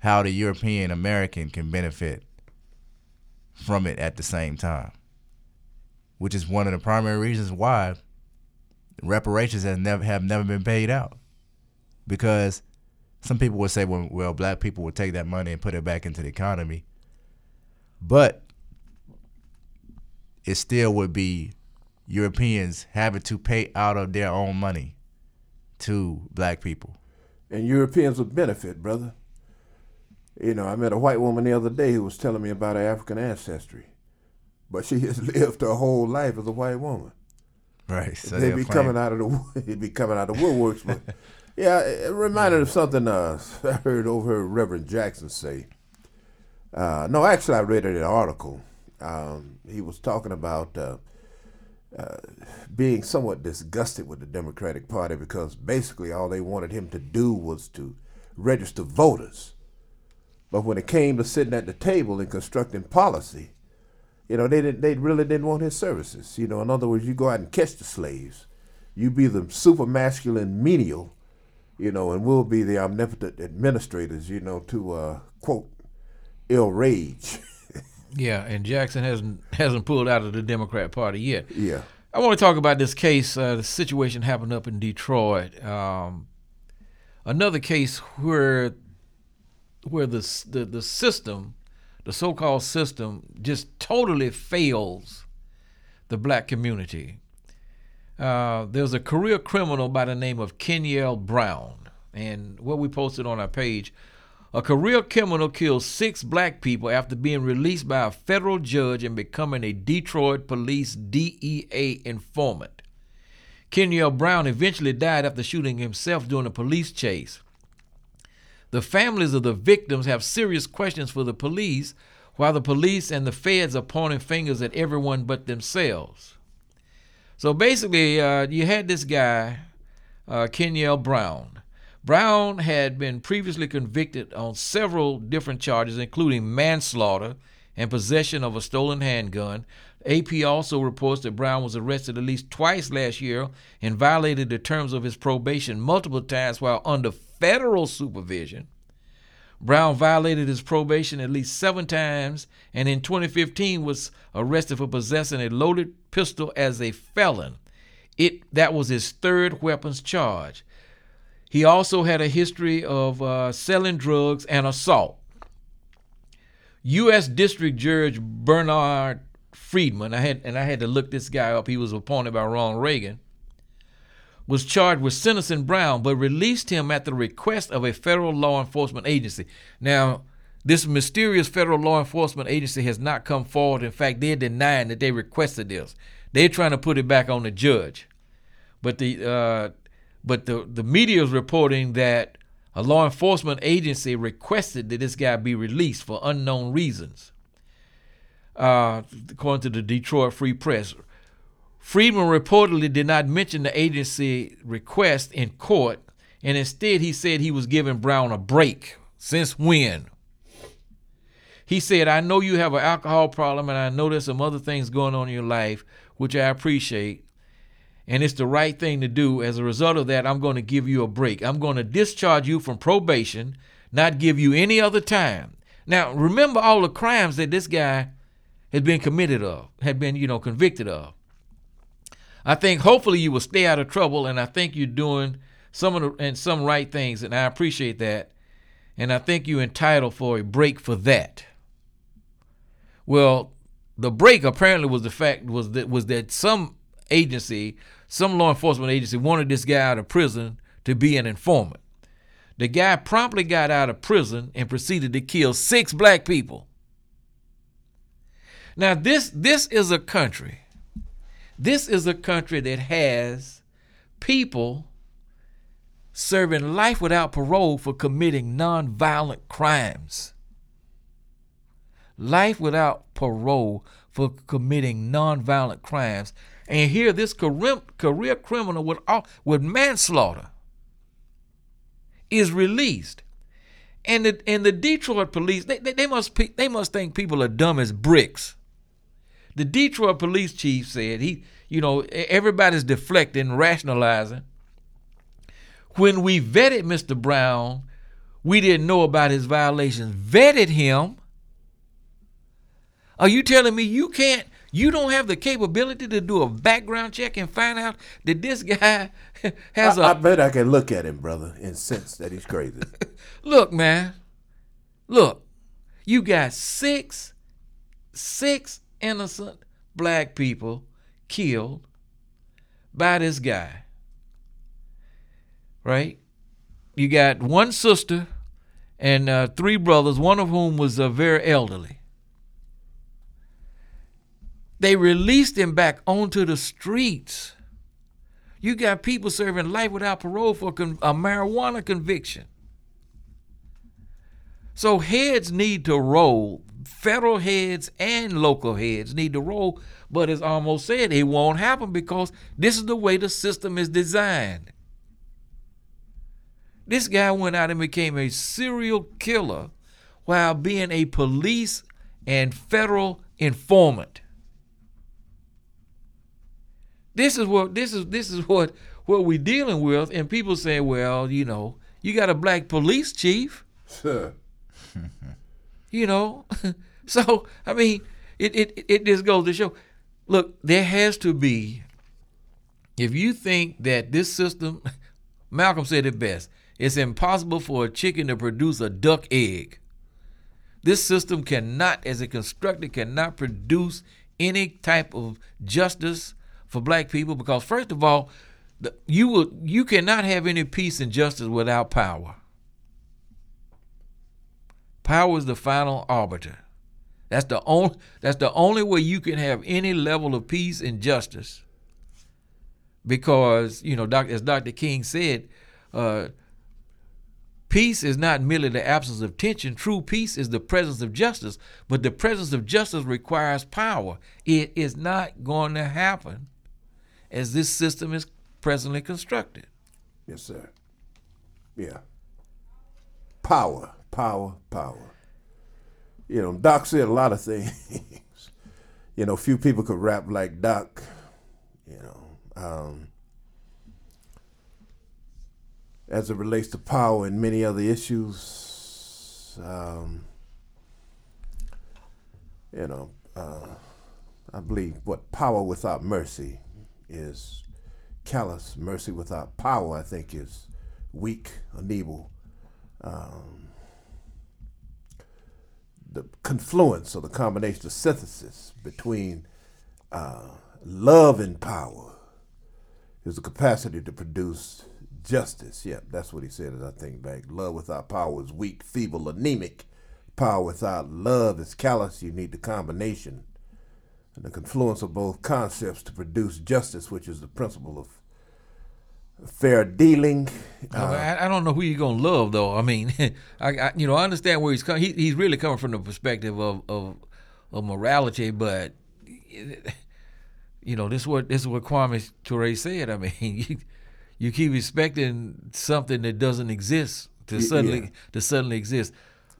[SPEAKER 3] how the European American can benefit from it at the same time, which is one of the primary reasons why reparations have never have never been paid out, because some people would say, well, well, black people would take that money and put it back into the economy, but it still would be Europeans having to pay out of their own money to black people.
[SPEAKER 1] And Europeans would benefit, brother. You know, I met a white woman the other day who was telling me about her African ancestry, but she has lived her whole life as a white woman.
[SPEAKER 3] Right.
[SPEAKER 1] So they'd be coming out of the they'd be coming out of woodworks. But yeah, it reminded of something uh, I heard over Reverend Jackson say. Uh, no, actually, I read it in an article. Um, he was talking about uh, being somewhat disgusted with the Democratic Party because basically all they wanted him to do was to register voters. But when it came to sitting at the table and constructing policy, you know, they didn't they really didn't want his services. You know, in other words, you go out and catch the slaves. You be the super masculine menial, you know, and we'll be the omnipotent administrators, you know, to uh, quote Eldridge.
[SPEAKER 2] yeah, and Jackson hasn't hasn't pulled out of the Democrat Party yet.
[SPEAKER 1] Yeah.
[SPEAKER 2] I want to talk about this case. Uh, the situation happened up in Detroit. Um, another case where where the, the, the system, the so called system, just totally fails the black community. Uh, there's a career criminal by the name of Kenyel Brown. And what we posted on our page a career criminal kills six black people after being released by a federal judge and becoming a Detroit police DEA informant. Kenyel Brown eventually died after shooting himself during a police chase. The families of the victims have serious questions for the police, while the police and the feds are pointing fingers at everyone but themselves. So basically, uh, you had this guy, uh, Kenyel Brown, Brown had been previously convicted on several different charges, including manslaughter and possession of a stolen handgun. AP also reports that Brown was arrested at least twice last year and violated the terms of his probation multiple times while under federal supervision. Brown violated his probation at least seven times and in 2015 was arrested for possessing a loaded pistol as a felon. It that was his third weapons charge. He also had a history of uh, selling drugs and assault. U.S. District Judge Bernard Friedman, I had and I had to look this guy up. He was appointed by Ronald Reagan. Was charged with sentencing Brown, but released him at the request of a federal law enforcement agency. Now, this mysterious federal law enforcement agency has not come forward. In fact, they're denying that they requested this. They're trying to put it back on the judge. But the uh, but the the media is reporting that a law enforcement agency requested that this guy be released for unknown reasons uh, according to the Detroit Free Press. Friedman reportedly did not mention the agency request in court, and instead he said he was giving Brown a break. Since when? He said, I know you have an alcohol problem, and I know there's some other things going on in your life, which I appreciate, and it's the right thing to do. As a result of that, I'm going to give you a break. I'm going to discharge you from probation, not give you any other time. Now, remember all the crimes that this guy has been committed of, had been, you know, convicted of. I think hopefully you will stay out of trouble, and I think you're doing some of the, and some right things, and I appreciate that. And I think you're entitled for a break for that. Well, the break apparently was the fact was that was that some agency, some law enforcement agency wanted this guy out of prison to be an informant. The guy promptly got out of prison and proceeded to kill six black people. Now this this is a country. This is a country that has people serving life without parole for committing nonviolent crimes. Life without parole for committing nonviolent crimes. And here, this career criminal with, with manslaughter is released. And the, and the Detroit police, they, they, they, must, they must think people are dumb as bricks. The Detroit police chief said he, you know, everybody's deflecting, rationalizing. When we vetted Mr. Brown, we didn't know about his violations. Vetted him. Are you telling me you can't, you don't have the capability to do a background check and find out that this guy has
[SPEAKER 1] I,
[SPEAKER 2] a.
[SPEAKER 1] I bet I can look at him, brother, and sense that he's crazy.
[SPEAKER 2] look, man. Look, you got six, six innocent black people killed by this guy. Right? You got one sister and uh, three brothers, one of whom was uh, very elderly. They released him back onto the streets. You got people serving life without parole for a marijuana conviction. So heads need to roll federal heads and local heads need to roll, but as almost said, it won't happen because this is the way the system is designed. This guy went out and became a serial killer while being a police and federal informant. This is what this is this is what what we're dealing with, and people say, well, you know, you got a black police chief. You know, So I mean, it, it it just goes to show. Look, there has to be. If you think that this system, Malcolm said it best. It's impossible for a chicken to produce a duck egg. This system cannot, as it constructed, cannot produce any type of justice for black people because first of all, the, you will you cannot have any peace and justice without power. Power is the final arbiter. That's the only that's the only way you can have any level of peace and justice. Because, you know, as Dr. King said, uh, peace is not merely the absence of tension. True peace is the presence of justice. But the presence of justice requires power. It is not going to happen as this system is presently constructed.
[SPEAKER 1] Yes, sir. Yeah. Power, power, power. You know, Doc said a lot of things. you know, few people could rap like Doc. You know, um, as it relates to power and many other issues, um, you know, uh, I believe what power without mercy is callous. Mercy without power, I think, is weak, unable. Um, the confluence or the combination, the synthesis between uh, love and power is the capacity to produce justice. Yeah, that's what he said as I think back. Love without power is weak, feeble, anemic. Power without love is callous. You need the combination the confluence of both concepts to produce justice, which is the principle of fair dealing.
[SPEAKER 2] Uh, I, I, don't know who you're gonna love though. I mean, I, I, you know I understand where he's coming. He, he's really coming from the perspective of, of of morality, but you know this is what this is what Kwame Ture said. I mean, you, you keep expecting something that doesn't exist to suddenly yeah. to suddenly exist.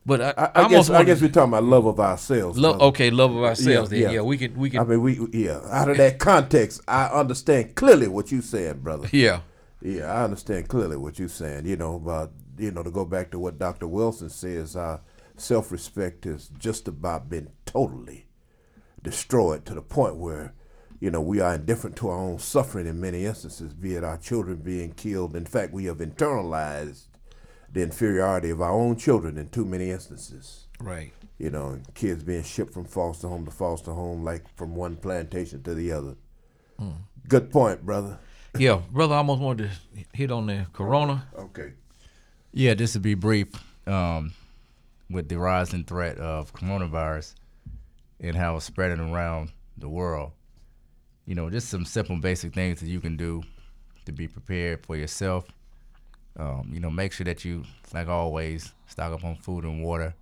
[SPEAKER 2] But I,
[SPEAKER 1] I, I guess I guess we're talking about love of ourselves.
[SPEAKER 2] Love, okay, love of ourselves. Yeah, yeah. yeah, we can we can.
[SPEAKER 1] I mean, we yeah. Out of that context, I understand clearly what you said, brother.
[SPEAKER 2] Yeah,
[SPEAKER 1] yeah, I understand clearly what you're saying. You know, about you know to go back to what Dr. Wilson says, our self-respect has just about been totally destroyed to the point where you know we are indifferent to our own suffering in many instances, be it our children being killed. In fact, we have internalized the inferiority of our own children in too many instances.
[SPEAKER 2] Right.
[SPEAKER 1] You know, kids being shipped from foster home to foster home, like from one plantation to the other. Mm. Good point, brother
[SPEAKER 2] yeah, brother, I almost wanted to hit on the corona.
[SPEAKER 1] Okay.
[SPEAKER 3] Yeah, just to be brief, um, with the rising threat of coronavirus and how it's spreading around the world, you know, just some simple, basic things that you can do to be prepared for yourself. Um, you know, make sure that you, like always, stock up on food and water.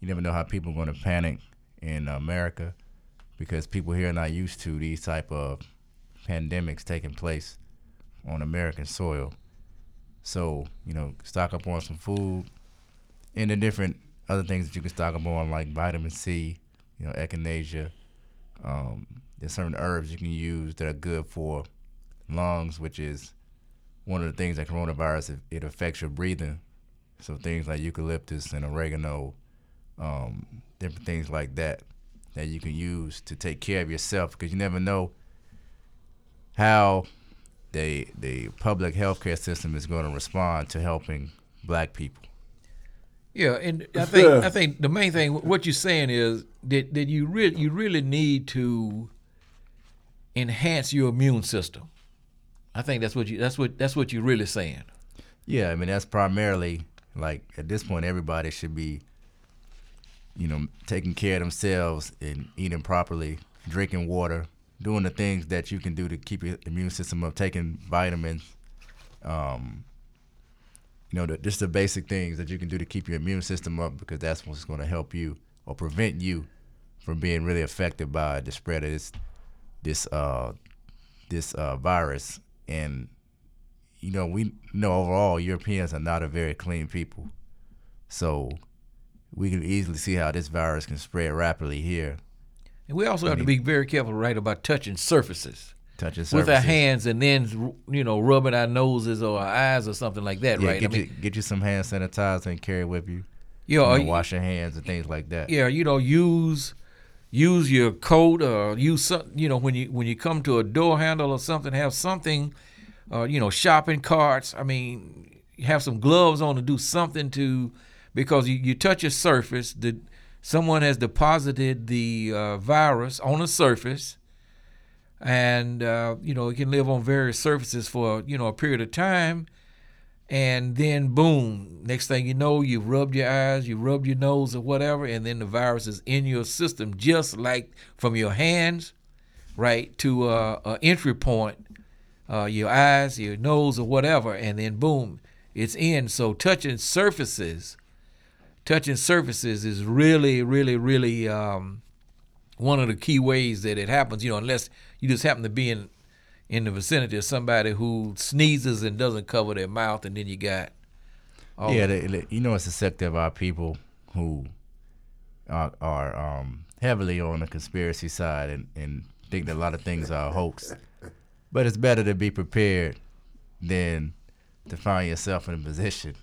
[SPEAKER 3] You never know how people are going to panic in America because people here are not used to these type of pandemics taking place on American soil. So, you know, stock up on some food and the different other things that you can stock up on, like vitamin C, you know, echinacea. Um, there's certain herbs you can use that are good for lungs, which is one of the things that coronavirus it affects your breathing. So things like eucalyptus and oregano, um, different things like that that you can use to take care of yourself because you never know how the the public healthcare system is going to respond to helping black people.
[SPEAKER 2] Yeah, and I think I think the main thing what you're saying is that that you really you really need to enhance your immune system. I think that's what you that's what that's what you're really saying.
[SPEAKER 3] Yeah, I mean that's primarily like at this point everybody should be you know taking care of themselves and eating properly, drinking water, doing the things that you can do to keep your immune system up, taking vitamins, um, you know, the, just the basic things that you can do to keep your immune system up because that's what's going to help you or prevent you from being really affected by the spread of this this uh, this uh, virus. And you know, we know overall Europeans are not a very clean people, so we can easily see how this virus can spread rapidly here
[SPEAKER 2] and we also have to be very careful, right, about touching surfaces.
[SPEAKER 3] Touching
[SPEAKER 2] surfaces. With our hands and then, you know, rubbing our noses or our eyes or something like that,
[SPEAKER 3] yeah,
[SPEAKER 2] right?
[SPEAKER 3] Get,
[SPEAKER 2] I
[SPEAKER 3] you, get you some hand sanitizer and carry it with you.
[SPEAKER 2] Yeah,
[SPEAKER 3] you know, wash your hands and things like that.
[SPEAKER 2] Yeah, you know, use use your coat or use some, you know, when you when you come to a door handle or something, have something, uh, you know, shopping carts. I mean, have some gloves on to do something to, because you, you touch a surface, that someone has deposited the uh, virus on a surface and uh, you know it can live on various surfaces for you know a period of time and then boom next thing you know you've rubbed your eyes you rubbed your nose or whatever and then the virus is in your system just like from your hands right to uh, a entry point uh, your eyes your nose or whatever and then boom it's in so touching surfaces touching surfaces is really, really, really um, one of the key ways that it happens. You know, unless you just happen to be in in the vicinity of somebody who sneezes and doesn't cover their mouth, and then you got All
[SPEAKER 3] yeah,
[SPEAKER 2] of
[SPEAKER 3] they, they- you know, it's a sector of our people who are, are um, heavily on the conspiracy side and, and think that a lot of things are a hoax. But it's better to be prepared than to find yourself in a position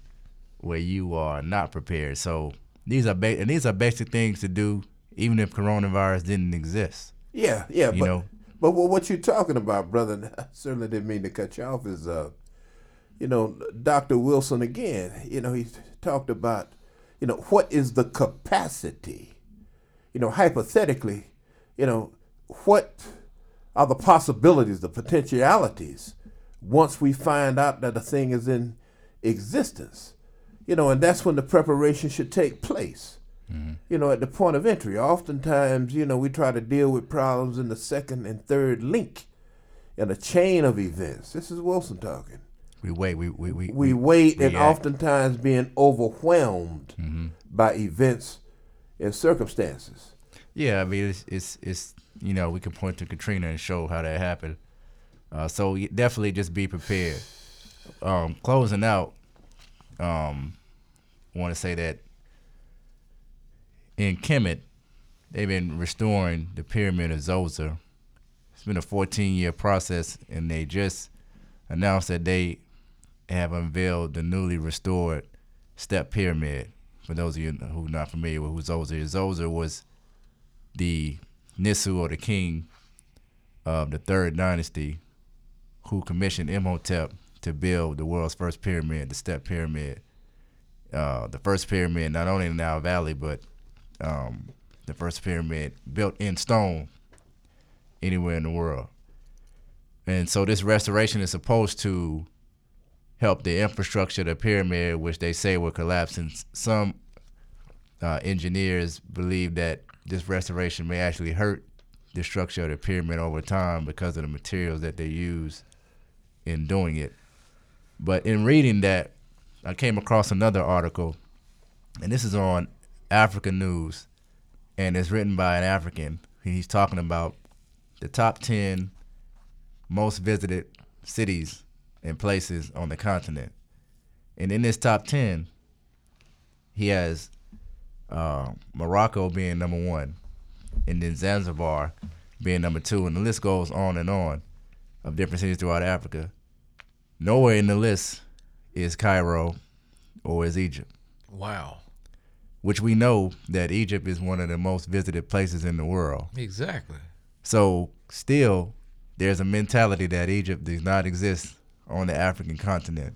[SPEAKER 3] where you are not prepared. So these are ba- and these are basic things to do, even if coronavirus didn't exist.
[SPEAKER 1] Yeah, yeah,
[SPEAKER 3] You
[SPEAKER 1] but
[SPEAKER 3] know.
[SPEAKER 1] But what you're talking about, brother? I certainly didn't mean to cut you off. Is uh, you know, Dr. Wilson again. You know, he talked about, you know, what is the capacity? You know, hypothetically, you know, what are the possibilities, the potentialities, once we find out that a thing is in existence? You know, and that's when the preparation should take place you know, at the point of entry. Oftentimes, you know, we try to deal with problems in the second and third link in a chain of events. This is Wilson talking.
[SPEAKER 3] We wait. We we we,
[SPEAKER 1] We wait and oftentimes being overwhelmed by events and circumstances.
[SPEAKER 3] Yeah, I mean it's it's it's you know we can point to Katrina and show how that happened. Uh, so definitely just be prepared. Um, closing out, um, want to say that in Kemet, they've been restoring the pyramid of Zoser. It's been a 14 year process, and they just announced that they have unveiled the newly restored step pyramid. For those of you who are not familiar with who Zoser is, Zoser was the Nisu or the king of the third dynasty who commissioned Imhotep to build the world's first pyramid, the step pyramid. Uh, the first pyramid, not only in the Nile Valley, but um, the first pyramid built in stone anywhere in the world. And so this restoration is supposed to help the infrastructure of the pyramid, which they say will collapse. And some uh, engineers believe that this restoration may actually hurt the structure of the pyramid over time because of the materials that they use in doing it. But in reading that, I came across another article, and this is on Africa News, and it's written by an African. He's talking about the top 10 most visited cities and places on the continent. And in this top 10, he has uh, Morocco being number one, and then Zanzibar being number two, and the list goes on and on of different cities throughout Africa. Nowhere in the list is Cairo or is Egypt,
[SPEAKER 2] Wow.
[SPEAKER 3] Which we know that Egypt is one of the most visited places in the world.
[SPEAKER 2] Exactly.
[SPEAKER 3] So still, there's a mentality that Egypt does not exist on the African continent,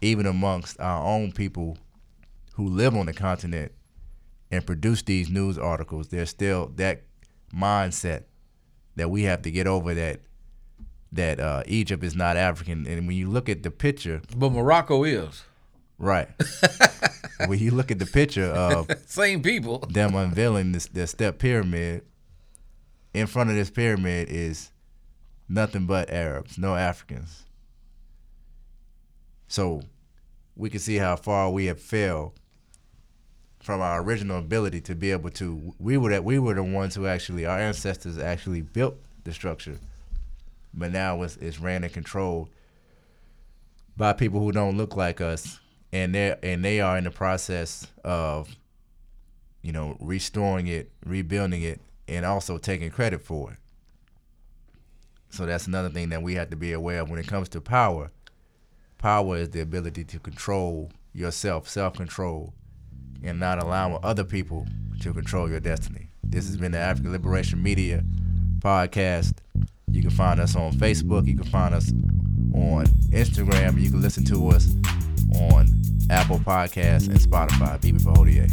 [SPEAKER 3] even amongst our own people who live on the continent and produce these news articles. There's still that mindset that we have to get over that that uh, Egypt is not African. And when you look at the picture,
[SPEAKER 2] But Morocco is.
[SPEAKER 3] Right? when you look at the picture of
[SPEAKER 2] Same people.
[SPEAKER 3] them unveiling this the step pyramid. In front of this pyramid is nothing but Arabs, no Africans. So we can see how far we have failed from our original ability to be able to we were that we were the ones who actually our ancestors actually built the structure. But now it's it's ran and controlled by people who don't look like us and they and they are in the process of you know, restoring it, rebuilding it, and also taking credit for it. So that's another thing that we have to be aware of when it comes to power. Power is the ability to control yourself, self control, and not allowing other people to control your destiny. This has been the African Liberation Media podcast. You can find us on Facebook. You can find us on Instagram. You can listen to us on Apple Podcasts and Spotify. BB for Hodier.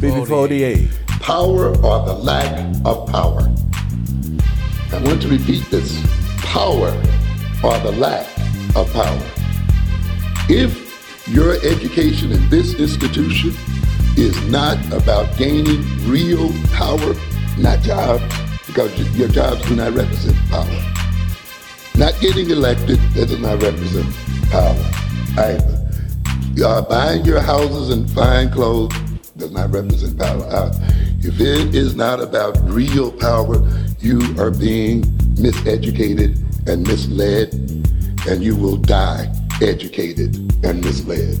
[SPEAKER 1] BB48.
[SPEAKER 4] power or the lack of power. I want to repeat this power or the lack of power. If your education in this institution is not about gaining real power, not jobs, because your jobs do not represent power. Not getting elected, that does not represent power either uh, buying your houses and fine clothes does not represent power. Uh, if it is not about real power, you are being miseducated and misled, and you will die educated and misled.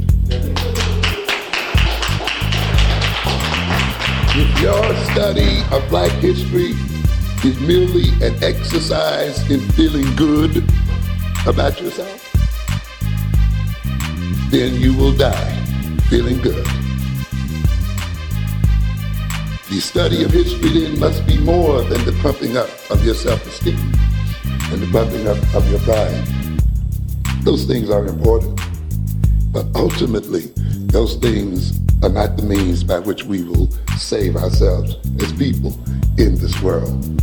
[SPEAKER 4] If your study of black history is merely an exercise in feeling good about yourself, then you will die feeling good. The study of history then must be more than the pumping up of your self-esteem and the pumping up of your pride. Those things are important, but ultimately, those things are not the means by which we will save ourselves as people in this world.